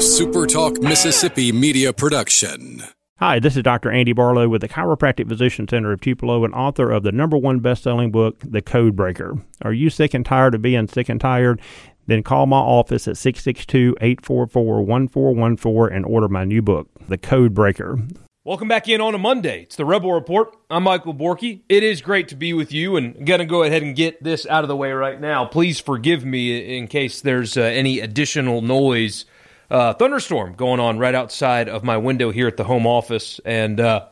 SuperTalk Mississippi media production. Hi, this is Dr. Andy Barlow with the Chiropractic Physician Center of Tupelo and author of the number one best-selling book, The Code Breaker. Are you sick and tired of being sick and tired? Then call my office at 662-844-1414 and order my new book, The Code Breaker. Welcome back in on a Monday. It's the Rebel Report. I'm Michael Borky. It is great to be with you, and I'm going to go ahead and get this out of the way right now. Please forgive me in case there's uh, any additional noise. Uh, thunderstorm going on right outside of my window here at the home office, and uh,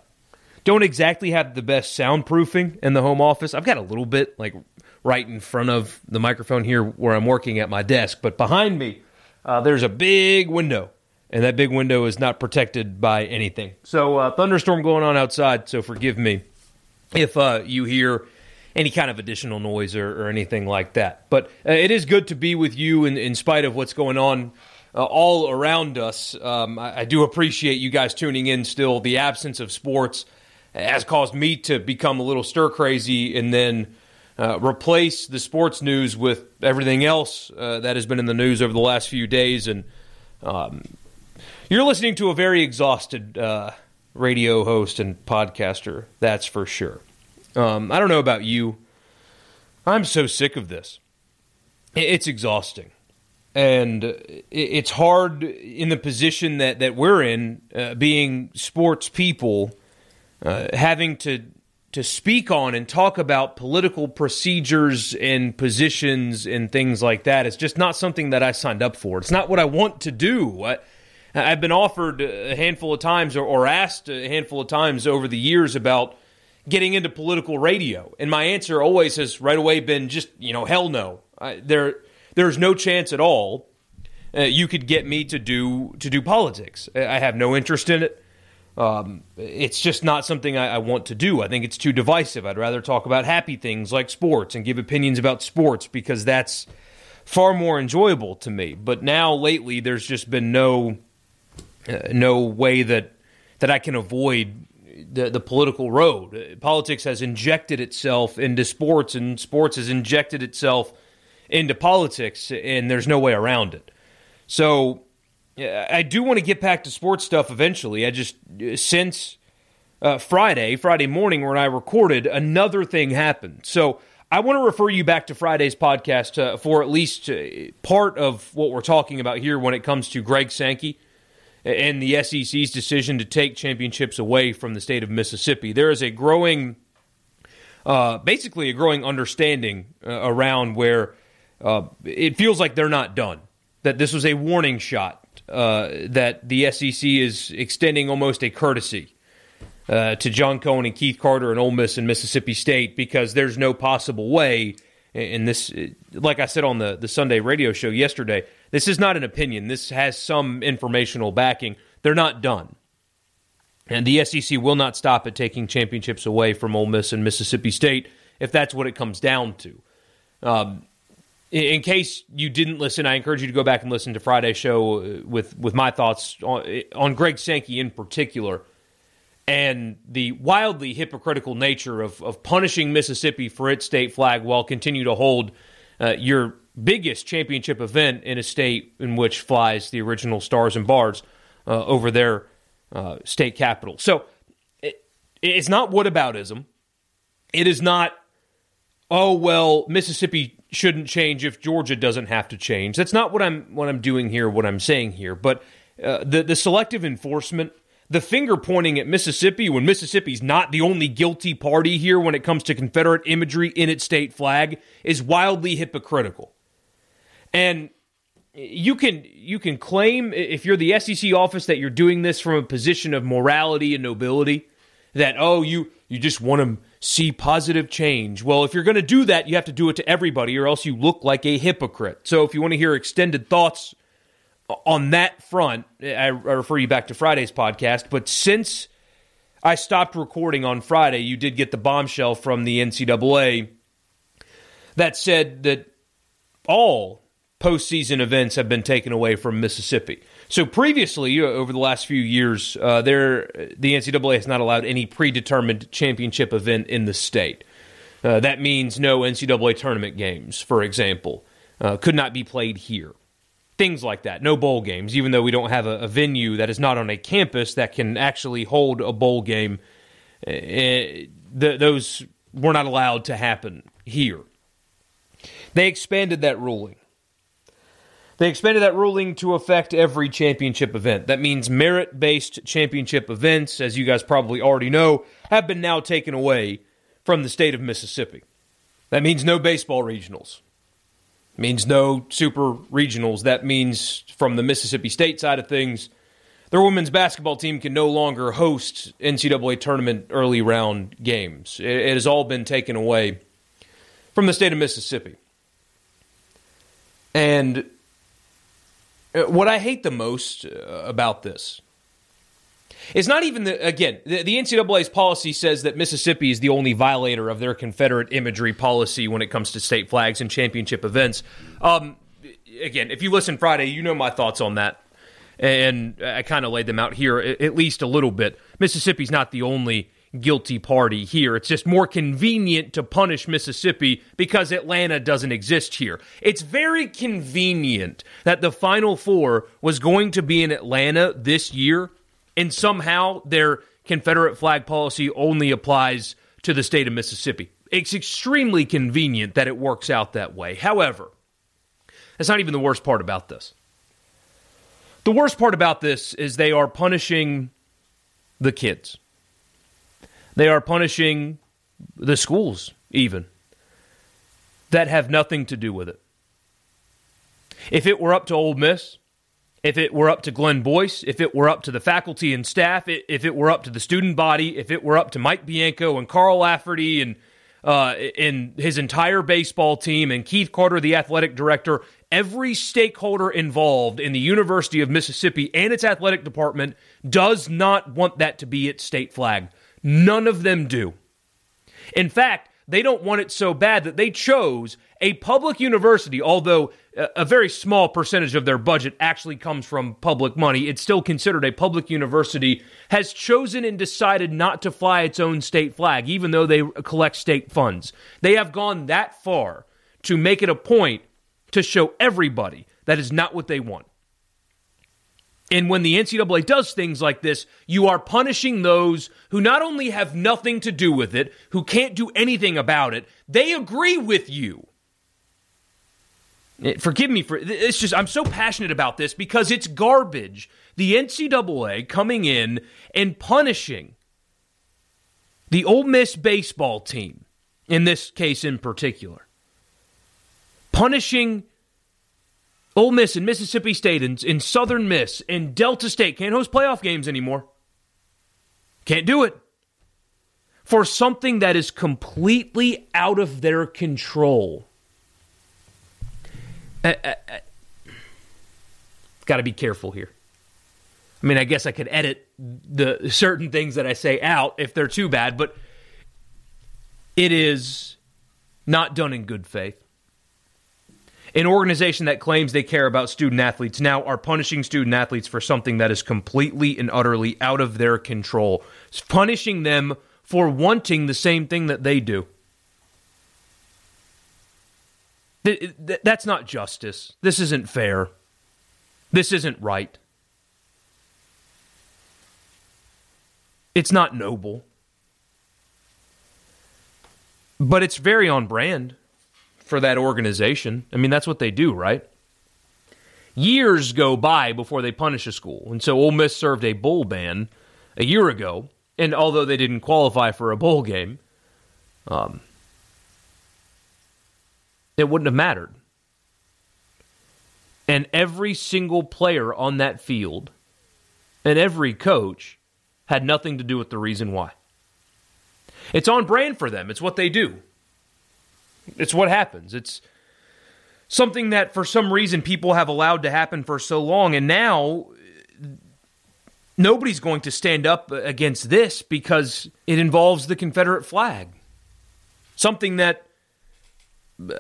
don't exactly have the best soundproofing in the home office. I've got a little bit, like right in front of the microphone here where I'm working at my desk, but behind me, uh, there's a big window and that big window is not protected by anything. So, uh, thunderstorm going on outside. So, forgive me if uh, you hear any kind of additional noise or, or anything like that. But uh, it is good to be with you in, in spite of what's going on uh, all around us. Um, I, I, do appreciate you guys tuning in still. The absence of sports has caused me to become a little stir crazy and then. Uh, replace the sports news with everything else uh, that has been in the news over the last few days, and um, you're listening to a very exhausted uh, radio host and podcaster, that's for sure. Um, I don't know about you. I'm so sick of this. It's exhausting. And it's hard in the position that, that we're in, uh, being sports people, uh, having to to speak on and talk about political procedures and positions and things like that. It's just not something that I signed up for. It's not what I want to do. I, I've been offered a handful of times or, or asked a handful of times over the years about getting into political radio, and my answer always has right away been just you know hell no. I, there there's no chance at all uh, you could get me to do to do politics. I have no interest in it. Um, it's just not something I, I, want to do. I think it's too divisive. I'd rather talk about happy things like sports and give opinions about sports because that's far more enjoyable to me. But now lately, there's just been no uh, no way that that I can avoid the, the political road. Politics has injected itself into sports, and sports has injected itself into politics, and there's no way around it. So I do want to get back to sports stuff eventually. I just since uh, Friday, Friday morning when I recorded, another thing happened. So I want to refer you back to Friday's podcast uh, for at least uh, part of what we're talking about here when it comes to Greg Sankey and the SEC's decision to take championships away from the state of Mississippi. There is a growing, uh, basically, a growing understanding uh, around where uh, it feels like they're not done. That this was a warning shot. Uh, that the SEC is extending almost a courtesy uh, to John Cohen and Keith Carter and Ole Miss and Mississippi State because there's no possible way. And this, like I said on the the Sunday radio show yesterday, this is not an opinion. This has some informational backing. They're not done. And the SEC will not stop at taking championships away from Ole Miss and Mississippi State if that's what it comes down to. Um, in case you didn't listen, I encourage you to go back and listen to Friday's show uh, with, with my thoughts on, on Greg Sankey in particular and the wildly hypocritical nature of, of punishing Mississippi for its state flag while continue to hold uh, your biggest championship event in a state in which flies the original stars and bars uh, over their uh, state capital. So it, it's not whataboutism. It is not, oh well, Mississippi shouldn't change if Georgia doesn't have to change. That's not what I'm what I'm doing here. What I'm saying here, but uh, the the selective enforcement the finger pointing at Mississippi when Mississippi's not the only guilty party here when it comes to Confederate imagery in its state flag is wildly hypocritical. And you can you can claim if you're the SEC office that you're doing this from a position of morality and nobility that oh you you just want to see positive change. Well, if you're going to do that, you have to do it to everybody or else you look like a hypocrite. So if you want to hear extended thoughts uh, on that front, I refer you back to Friday's podcast, but since I stopped recording on Friday, you did get the bombshell from the NCAA that said that all postseason events have been taken away from Mississippi. So previously, uh, over the last few years, uh, there the NCAA has not allowed any predetermined championship event in the state. Uh, that means no NCAA tournament games, for example, uh, could not be played here. things like that. No bowl games, even though we don't have a, a venue that is not on a campus that can actually hold a bowl game. Uh, the, those were not allowed to happen here. They expanded that ruling. They expanded that ruling to affect every championship event. That means merit based championship events, as you guys probably already know, have been now taken away from the state of Mississippi. That means no baseball regionals. It means no super regionals. That means from the Mississippi State side of things, their women's basketball team can no longer host NCAA tournament early round games. It, has all been taken away from the state of Mississippi. And what I hate the most uh, about this is not even the again the, the, NCAA's policy says that Mississippi is the only violator of their Confederate imagery policy when it comes to state flags and championship events. Um, again, if you listen Friday, you know my thoughts on that, and I kind of laid them out here at least a little bit. Mississippi's not the only guilty party here. It's just more convenient to punish Mississippi because Atlanta doesn't exist here. It's very convenient that the Final Four was going to be in Atlanta this year, and somehow their Confederate flag policy only applies to the state of Mississippi. It's extremely convenient that it works out that way. However, that's not even the worst part about this. The worst part about this is they are punishing the kids they are punishing the schools, even, that have nothing to do with it. If it were up to Ole Miss, if it were up to Glenn Boyce, if it were up to the faculty and staff, if it were up to the student body, if it were up to Mike Bianco and Carl Lafferty and uh, and his entire baseball team and Keith Carter, the athletic director, every stakeholder involved in the University of Mississippi and its athletic department does not want that to be its state flag. None of them do. In fact, they don't want it so bad that they chose a public university, although a very small percentage of their budget actually comes from public money. It's still considered a public university, has chosen and decided not to fly its own state flag, even though they collect state funds. They have gone that far to make it a point to show everybody that is not what they want. And when the NCAA does things like this, you are punishing those who not only have nothing to do with it, who can't do anything about it, they agree with you. Eh, forgive me for it's just I'm so passionate about this because it's garbage. The NCAA coming in and punishing the Ole Miss baseball team, in this case in particular, punishing Ole Miss and Mississippi State and in Southern Miss and Delta State can't host playoff games anymore. Can't do it. For something that is completely out of their control. Uh, uh, uh, Got to be careful here. I mean, I guess I could edit the certain things that I say out if they're too bad, but it is not done in good faith. An organization that claims they care about student athletes now are punishing student athletes for something that is completely and utterly out of their control, it's punishing them for wanting the same thing that they do. That's not justice. This isn't fair. This isn't right. It's not noble. But it's very on brand for that organization. I mean, that's what they do, right? Years go by before they punish a school. And so Ole Miss served a bowl ban a year ago. And although they didn't qualify for a bowl game, um, it wouldn't have mattered. And every single player on that field and every coach had nothing to do with the reason why. It's on brand for them, it's what they do. It's what happens. It's something that for some reason people have allowed to happen for so long and now nobody's going to stand up against this because it involves the Confederate flag. Something that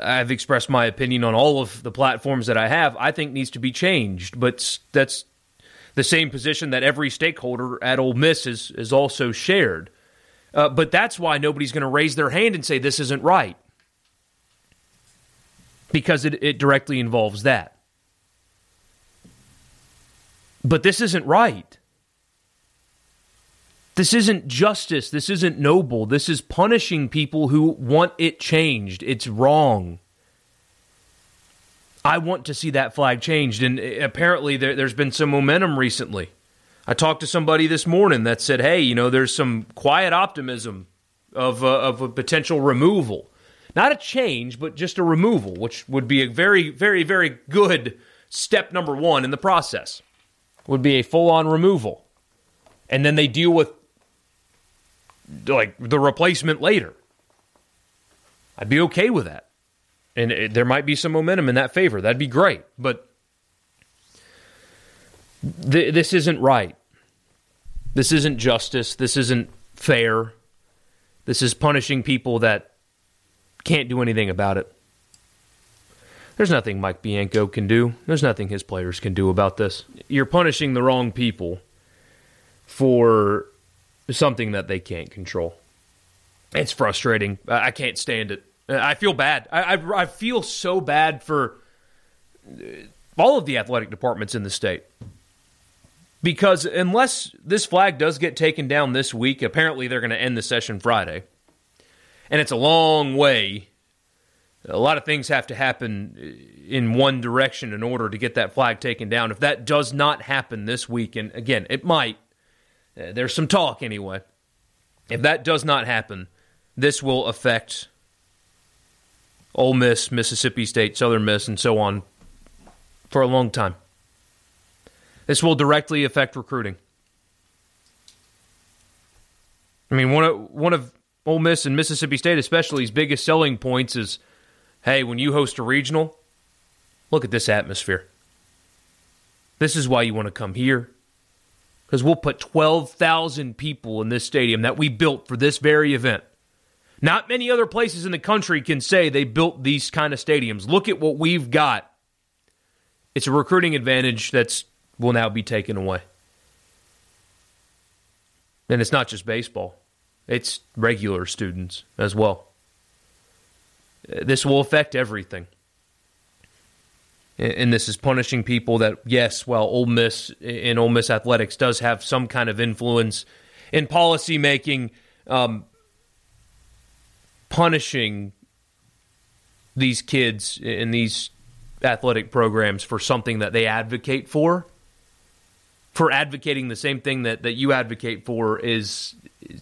I've expressed my opinion on all of the platforms that I have, I think needs to be changed, but that's the same position that every stakeholder at Ole Miss is, is also shared. Uh, but that's why nobody's going to raise their hand and say this isn't right because it, it directly involves that. But this isn't right. This isn't justice. This isn't noble. This is punishing people who want it changed. It's wrong. I want to see that flag changed. And apparently, there, has been some momentum recently. I talked to somebody this morning that said, hey, you know, there's some quiet optimism of, uh, of a potential removal. Not a change, but just a removal, which would be a very, very, very good step number one in the process. Would be a full on removal. And then they deal with like the replacement later. I'd be okay with that and it, there might be some momentum in that favor. That'd be great, but th- this isn't right. This isn't justice. This isn't fair. This is punishing people that can't do anything about it. There's nothing Mike Bianco can do. There's nothing his players can do about this. You're punishing the wrong people for something that they can't control. It's frustrating. I can't stand it. I feel bad. I, I, I feel so bad for uh, all of the athletic departments in the state. Because unless this flag does get taken down this week, apparently they're going to end the session Friday. And it's a long way. A lot of things have to happen in one direction in order to get that flag taken down. If that does not happen this week, and again, it might, uh, there's some talk anyway. If that does not happen, this will affect Ole Miss, Mississippi State, Southern Miss, and so on for a long time. This will directly affect recruiting. I mean, one of one of Ole Miss and Mississippi State, especially's biggest selling points is, hey, when you host a regional, look at this atmosphere. This is why you want to come here, because we'll put twelve thousand people in this stadium that we built for this very event. Not many other places in the country can say they built these kind of stadiums. Look at what we've got. It's a recruiting advantage that's will now be taken away. And it's not just baseball. It's regular students as well. This will affect everything. And this is punishing people that, yes, well, Ole Miss and Ole Miss athletics does have some kind of influence in policy making. Um, punishing these kids in these athletic programs for something that they advocate for for advocating the same thing that, that you advocate for is,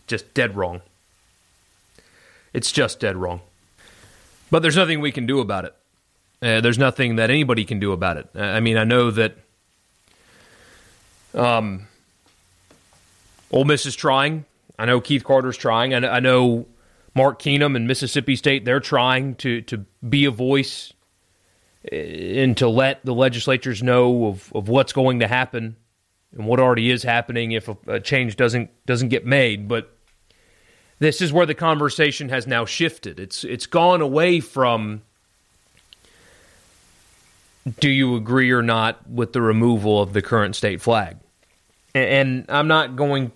just dead wrong. It's just dead wrong. But there's nothing we can do about it. Uh, there's nothing that anybody can do about it. I mean, I know that um, Ole Miss is trying. I know Keith Carter's trying. I, I know Mark Keenum and Mississippi State, they're trying to, to be a voice eh, and to let the legislatures know of, of what's going to happen and what already is happening if a, a change doesn't doesn't get made. But this is where the conversation has now shifted. It's it's gone away from do you agree or not with the removal of the current state flag? And, I'm not going.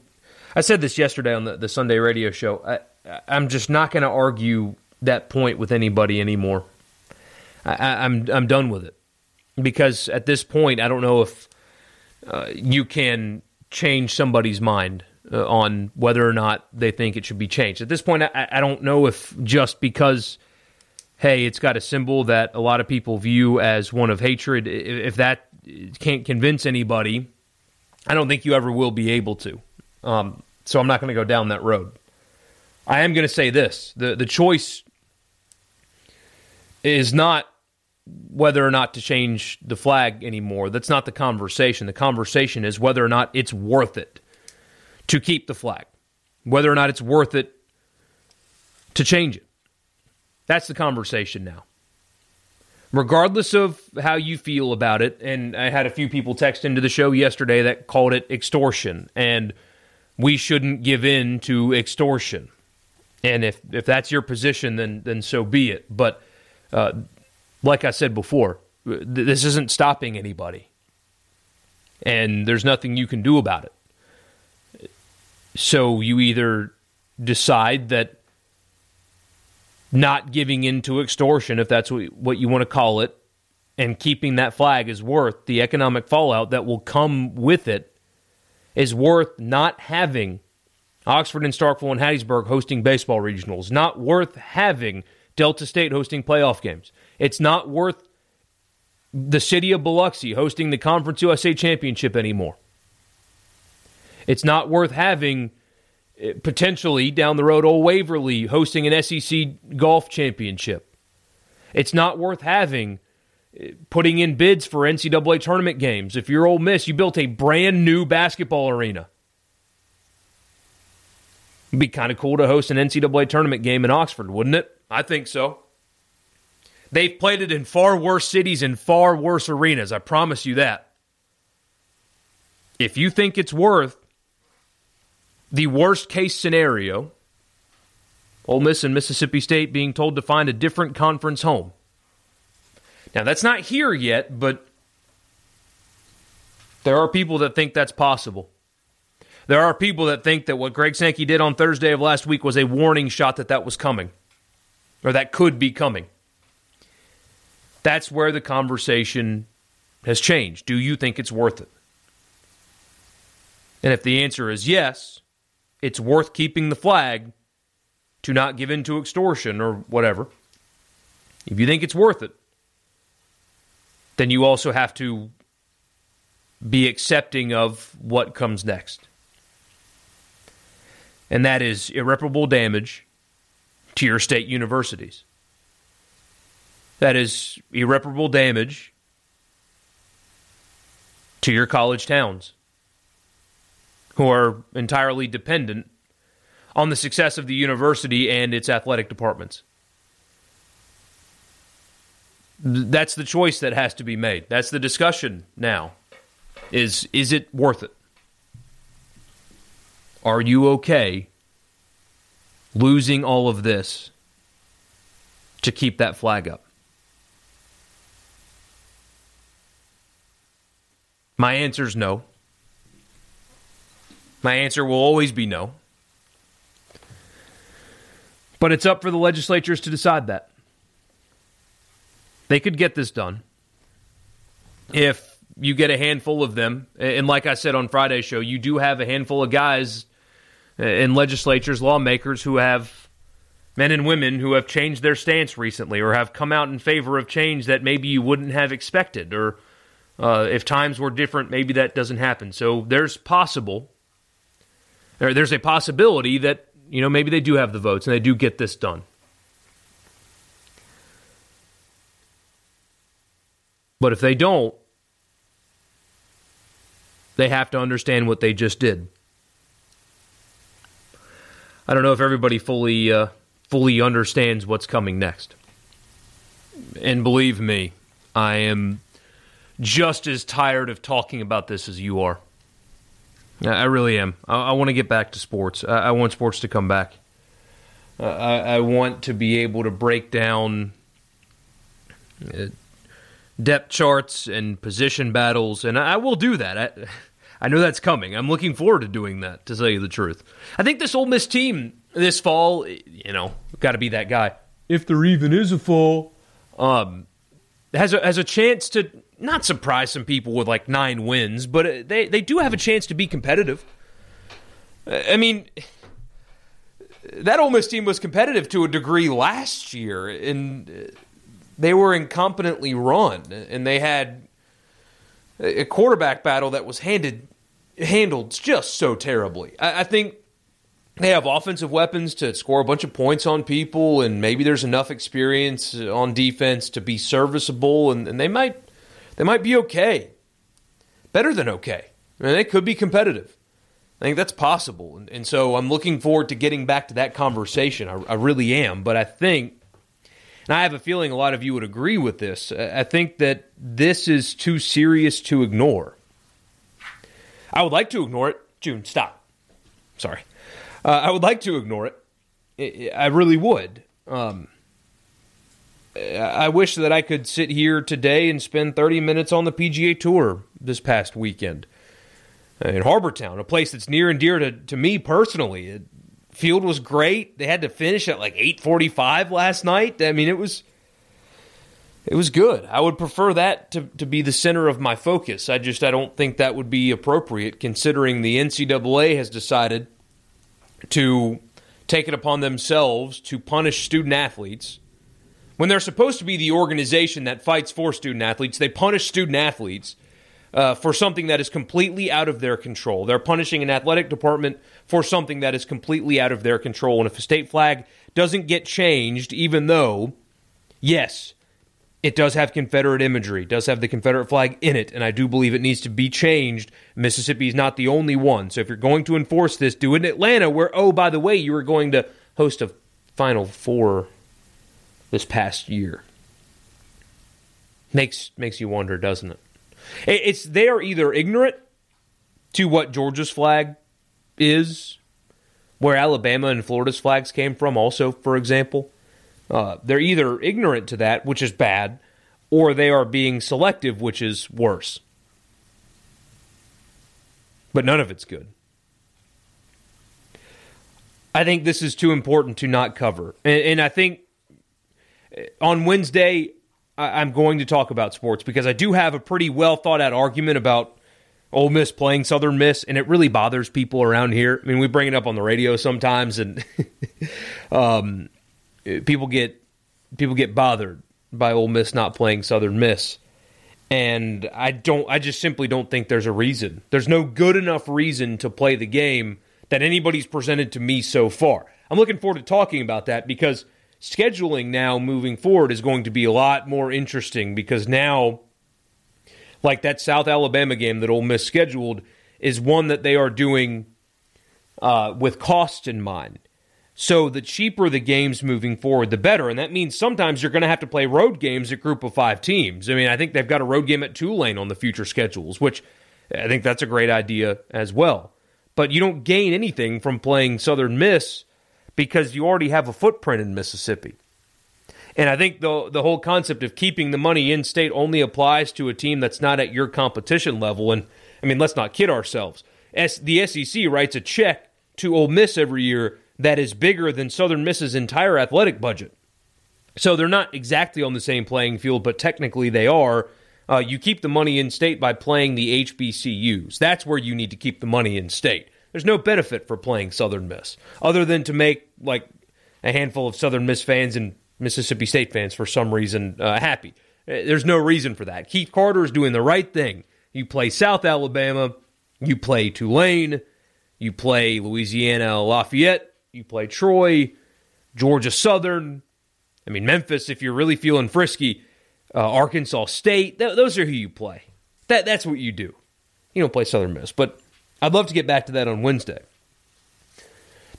I said this yesterday on the, the Sunday radio show. I, I'm just not going to argue that point with anybody anymore. I, I'm, I'm done with it because at this point, I don't know if uh, you can change somebody's mind uh, on whether or not they think it should be changed. At this point, I, I don't know if just because hey, it's got a symbol that a lot of people view as one of hatred. If that can't convince anybody, I don't think you ever will be able to. Um, so I'm not going to go down that road. I am going to say this: the the choice is not whether or not to change the flag anymore. That's not the conversation. The conversation is whether or not it's worth it to keep the flag, whether or not it's worth it to change it. That's the conversation now. Regardless of how you feel about it, and I had a few people text into the show yesterday that called it extortion, and we shouldn't give in to extortion. And if if that's your position, then then so be it. But uh, like I said before, th- this isn't stopping anybody, and there's nothing you can do about it. So you either decide that not giving in to extortion, if that's what, what you want to call it, and keeping that flag is worth the economic fallout that will come with it is worth not having Oxford and Starkville and Hattiesburg hosting baseball regionals, not worth having Delta State hosting playoff games. It's not worth the city of Biloxi hosting the Conference USA Championship anymore. It's not worth having eh, potentially down the road Old Waverly hosting an SEC golf championship. It's not worth having eh, putting in bids for NCAA tournament games. If you're Ole Miss, you built a brand new basketball arena. It'd be kind of cool to host an NCAA tournament game in Oxford, wouldn't it? I think so. They've played it in far worse cities and far worse arenas. I promise you that. If you think it's worth the worst case scenario, Ole Miss and Mississippi State being told to find a different conference home. Now, that's not here yet, but there are people that think that's possible. There are people that think that what Greg Sankey did on Thursday of last week was a warning shot that that was coming, or that could be coming. That's where the conversation has changed. Do you think it's worth it? And if the answer is yes, it's worth keeping the flag to not give in to extortion or whatever. If you think it's worth it, then you also have to be accepting of what comes next. And that is irreparable damage to your state universities. That is irreparable damage to your college towns who are entirely dependent on the success of the university and its athletic departments. That's the choice that has to be made. That's the discussion now. Is is it worth it? Are you okay losing all of this to keep that flag up? My answer is no. My answer will always be no. But it's up for the legislatures to decide that. They could get this done if you get a handful of them. And like I said on Friday's show, you do have a handful of guys in legislatures, lawmakers who have men and women who have changed their stance recently or have come out in favor of change that maybe you wouldn't have expected or uh, if times were different maybe that doesn't happen so there's possible there's a possibility that you know maybe they do have the votes and they do get this done. But if they don't, they have to understand what they just did. I don't know if everybody fully uh, fully understands what's coming next. And believe me, I am just as tired of talking about this as you are. I really am. I, I want to get back to sports. I, I want sports to come back. Uh, I, I, want to be able to break down uh, depth charts and position battles, and I, will do that. I, know that's coming. I'm looking forward to doing that, to tell you the truth. I think this Ole Miss team this fall, you know, got to be that guy. If there even is a fall, um, has a has a chance to not surprise some people with like nine wins, but uh, they they do have a chance to be competitive. I mean, that Ole Miss team was competitive to a degree last year, and they were incompetently run, and they had a quarterback battle that was handed handled just so terribly. I, I think they have offensive weapons to score a bunch of points on people, and maybe there's enough experience on defense to be serviceable, and, and they might they might be okay. Better than okay. I mean, they could be competitive. I think that's possible. And, and so I'm looking forward to getting back to that conversation. I, I really am. But I think, and I have a feeling a lot of you would agree with this, I think that this is too serious to ignore. I would like to ignore it. June, stop. Sorry. Uh, I would like to ignore it. I really would. Um, I wish that I could sit here today and spend 30 minutes on the PGA Tour this past weekend in Harbour Town, a place that's near and dear to, to me personally. It, field was great. They had to finish at like 8:45 last night. I mean, it was it was good. I would prefer that to, to be the center of my focus. I just I don't think that would be appropriate considering the NCAA has decided to take it upon themselves to punish student athletes when they're supposed to be the organization that fights for student athletes. They punish student athletes uh, for something that is completely out of their control. They're punishing an athletic department for something that is completely out of their control. And if a state flag doesn't get changed, even though, yes, it does have Confederate imagery, does have the Confederate flag in it, and I do believe it needs to be changed. Mississippi is not the only one. So if you're going to enforce this, do it in Atlanta, where, oh, by the way, you were going to host a Final Four this past year. Makes makes you wonder, doesn't it? It's they are either ignorant to what Georgia's flag is, where Alabama and Florida's flags came from, also, for example. Uh, they're either ignorant to that, which is bad, or they are being selective, which is worse. But none of it's good. I think this is too important to not cover. And, and I think on Wednesday, I, am going to talk about sports because I do have a pretty well thought out argument about Ole Miss playing Southern Miss, and it really bothers people around here. I mean, we bring it up on the radio sometimes, and um, people get people get bothered by Ole Miss not playing Southern Miss, and I don't. I just simply don't think there's a reason. There's no good enough reason to play the game that anybody's presented to me so far. I'm looking forward to talking about that because scheduling now moving forward is going to be a lot more interesting because now, like that South Alabama game that Ole Miss scheduled, is one that they are doing uh, with cost in mind. So the cheaper the games moving forward, the better. And that means sometimes you're going to have to play road games at group of five teams. I mean, I think they've got a road game at Tulane on the future schedules, which I think that's a great idea as well. But you don't gain anything from playing Southern Miss because you already have a footprint in Mississippi. And I think the the whole concept of keeping the money in state only applies to a team that's not at your competition level. And I mean, let's not kid ourselves. As the SEC writes a check to Ole Miss every year that is bigger than Southern Miss's entire athletic budget. So they're not exactly on the same playing field, but technically they are. Uh, you keep the money in state by playing the HBCUs. That's where you need to keep the money in state. There's no benefit for playing Southern Miss other than to make like a handful of Southern Miss fans and Mississippi State fans for some reason uh, happy. Uh, there's no reason for that. Keith Carter is doing the right thing. You play South Alabama, you play Tulane, you play Louisiana Lafayette, you play Troy, Georgia Southern. I mean Memphis if you're really feeling frisky. Uh, Arkansas State. Th- those are who you play. That that's what you do. You don't play Southern Miss, but I'd love to get back to that on Wednesday.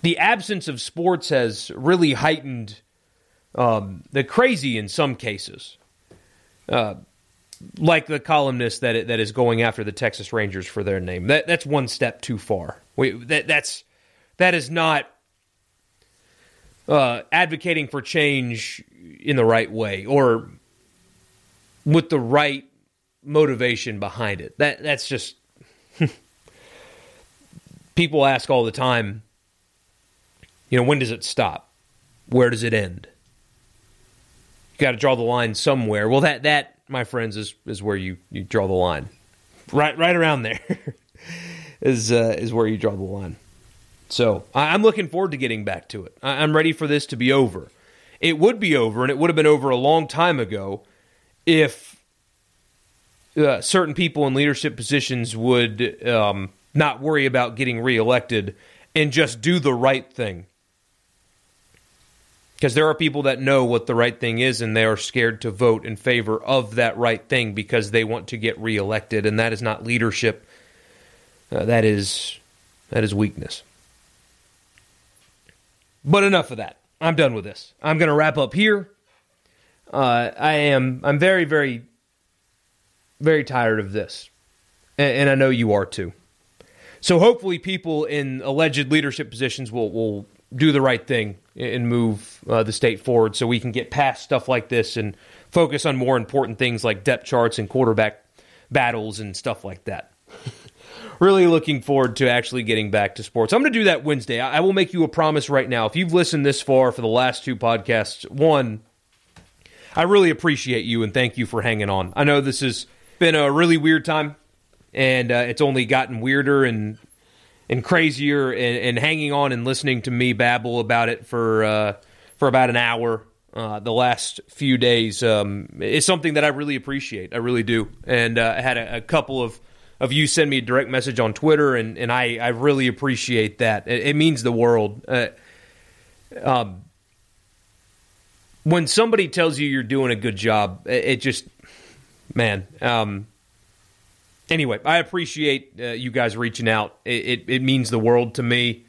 The absence of sports has really heightened um, the crazy in some cases, uh, like the columnist that that is going after the Texas Rangers for their name. That that's one step too far. We, that that's that is not uh, advocating for change in the right way or with the right motivation behind it. That that's just people ask all the time, you know, when does it stop? Where does it end? You got to draw the line somewhere. Well, that that, my friends, is is where you you draw the line. Right right around there is uh, is where you draw the line. So I'm looking forward to getting back to it. I'm ready for this to be over. It would be over, and it would have been over a long time ago if uh, certain people in leadership positions would um, not worry about getting reelected and just do the right thing. Because there are people that know what the right thing is and they are scared to vote in favor of that right thing because they want to get reelected, and that is not leadership. Uh, that is that is weakness. But enough of that. I'm done with this. I'm going to wrap up here. Uh, I am. I'm very, very, very tired of this, and, and I know you are too. So hopefully, people in alleged leadership positions will will do the right thing and move uh, the state forward, so we can get past stuff like this and focus on more important things like depth charts and quarterback battles and stuff like that. really looking forward to actually getting back to sports. I'm going to do that Wednesday. I will make you a promise right now. If you've listened this far for the last two podcasts, one, I really appreciate you and thank you for hanging on. I know this has been a really weird time, and uh, it's only gotten weirder and and crazier. And, and, hanging on and listening to me babble about it for uh, for about an hour uh, the last few days um, is something that I really appreciate. I really do. And uh, I had a, a, couple of, of you send me a direct message on Twitter, and, and I, I really appreciate that. It, it means the world. Uh, um, when somebody tells you you're doing a good job, it, it just, man. Um, anyway, I appreciate uh, you guys reaching out. It, it, it means the world to me.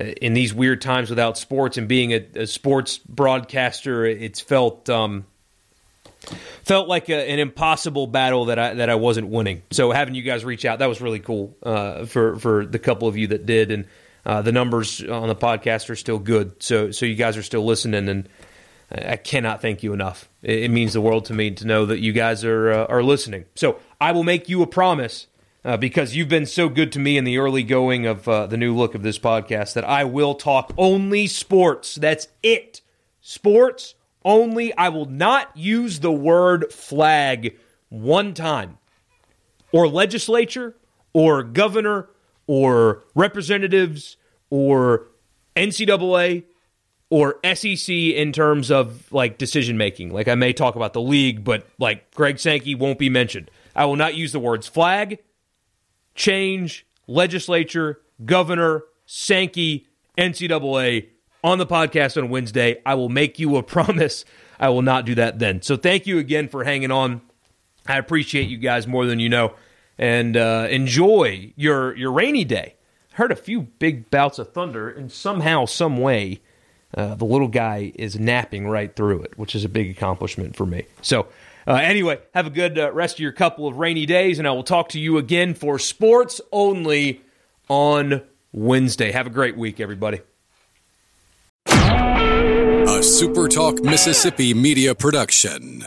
Uh, in these weird times without sports and being a, a sports broadcaster, it's felt um, felt like a, an impossible battle that I that I wasn't winning. So having you guys reach out that was really cool uh, for for the couple of you that did, and uh, the numbers on the podcast are still good. So so you guys are still listening, and I cannot thank you enough. It, it means the world to me to know that you guys are uh, are listening. So I will make you a promise uh, because you've been so good to me in the early going of uh, the new look of this podcast that I will talk only sports. That's it. Sports only. I will not use the word flag one time, or legislature, or governor, or representatives, or NCAA, or SEC in terms of like decision making. Like I may talk about the league, but like Greg Sankey won't be mentioned. I will not use the words flag change, legislature, governor, Sankey, NCAA on the podcast on Wednesday. I will make you a promise I will not do that then. So thank you again for hanging on. I appreciate you guys more than you know, and uh, enjoy your your rainy day. Heard a few big bouts of thunder, and somehow, some way, uh, the little guy is napping right through it, which is a big accomplishment for me. So uh, anyway, have a good uh, rest of your couple of rainy days, and I will talk to you again for sports only on Wednesday. Have a great week, everybody. A SuperTalk Mississippi media production.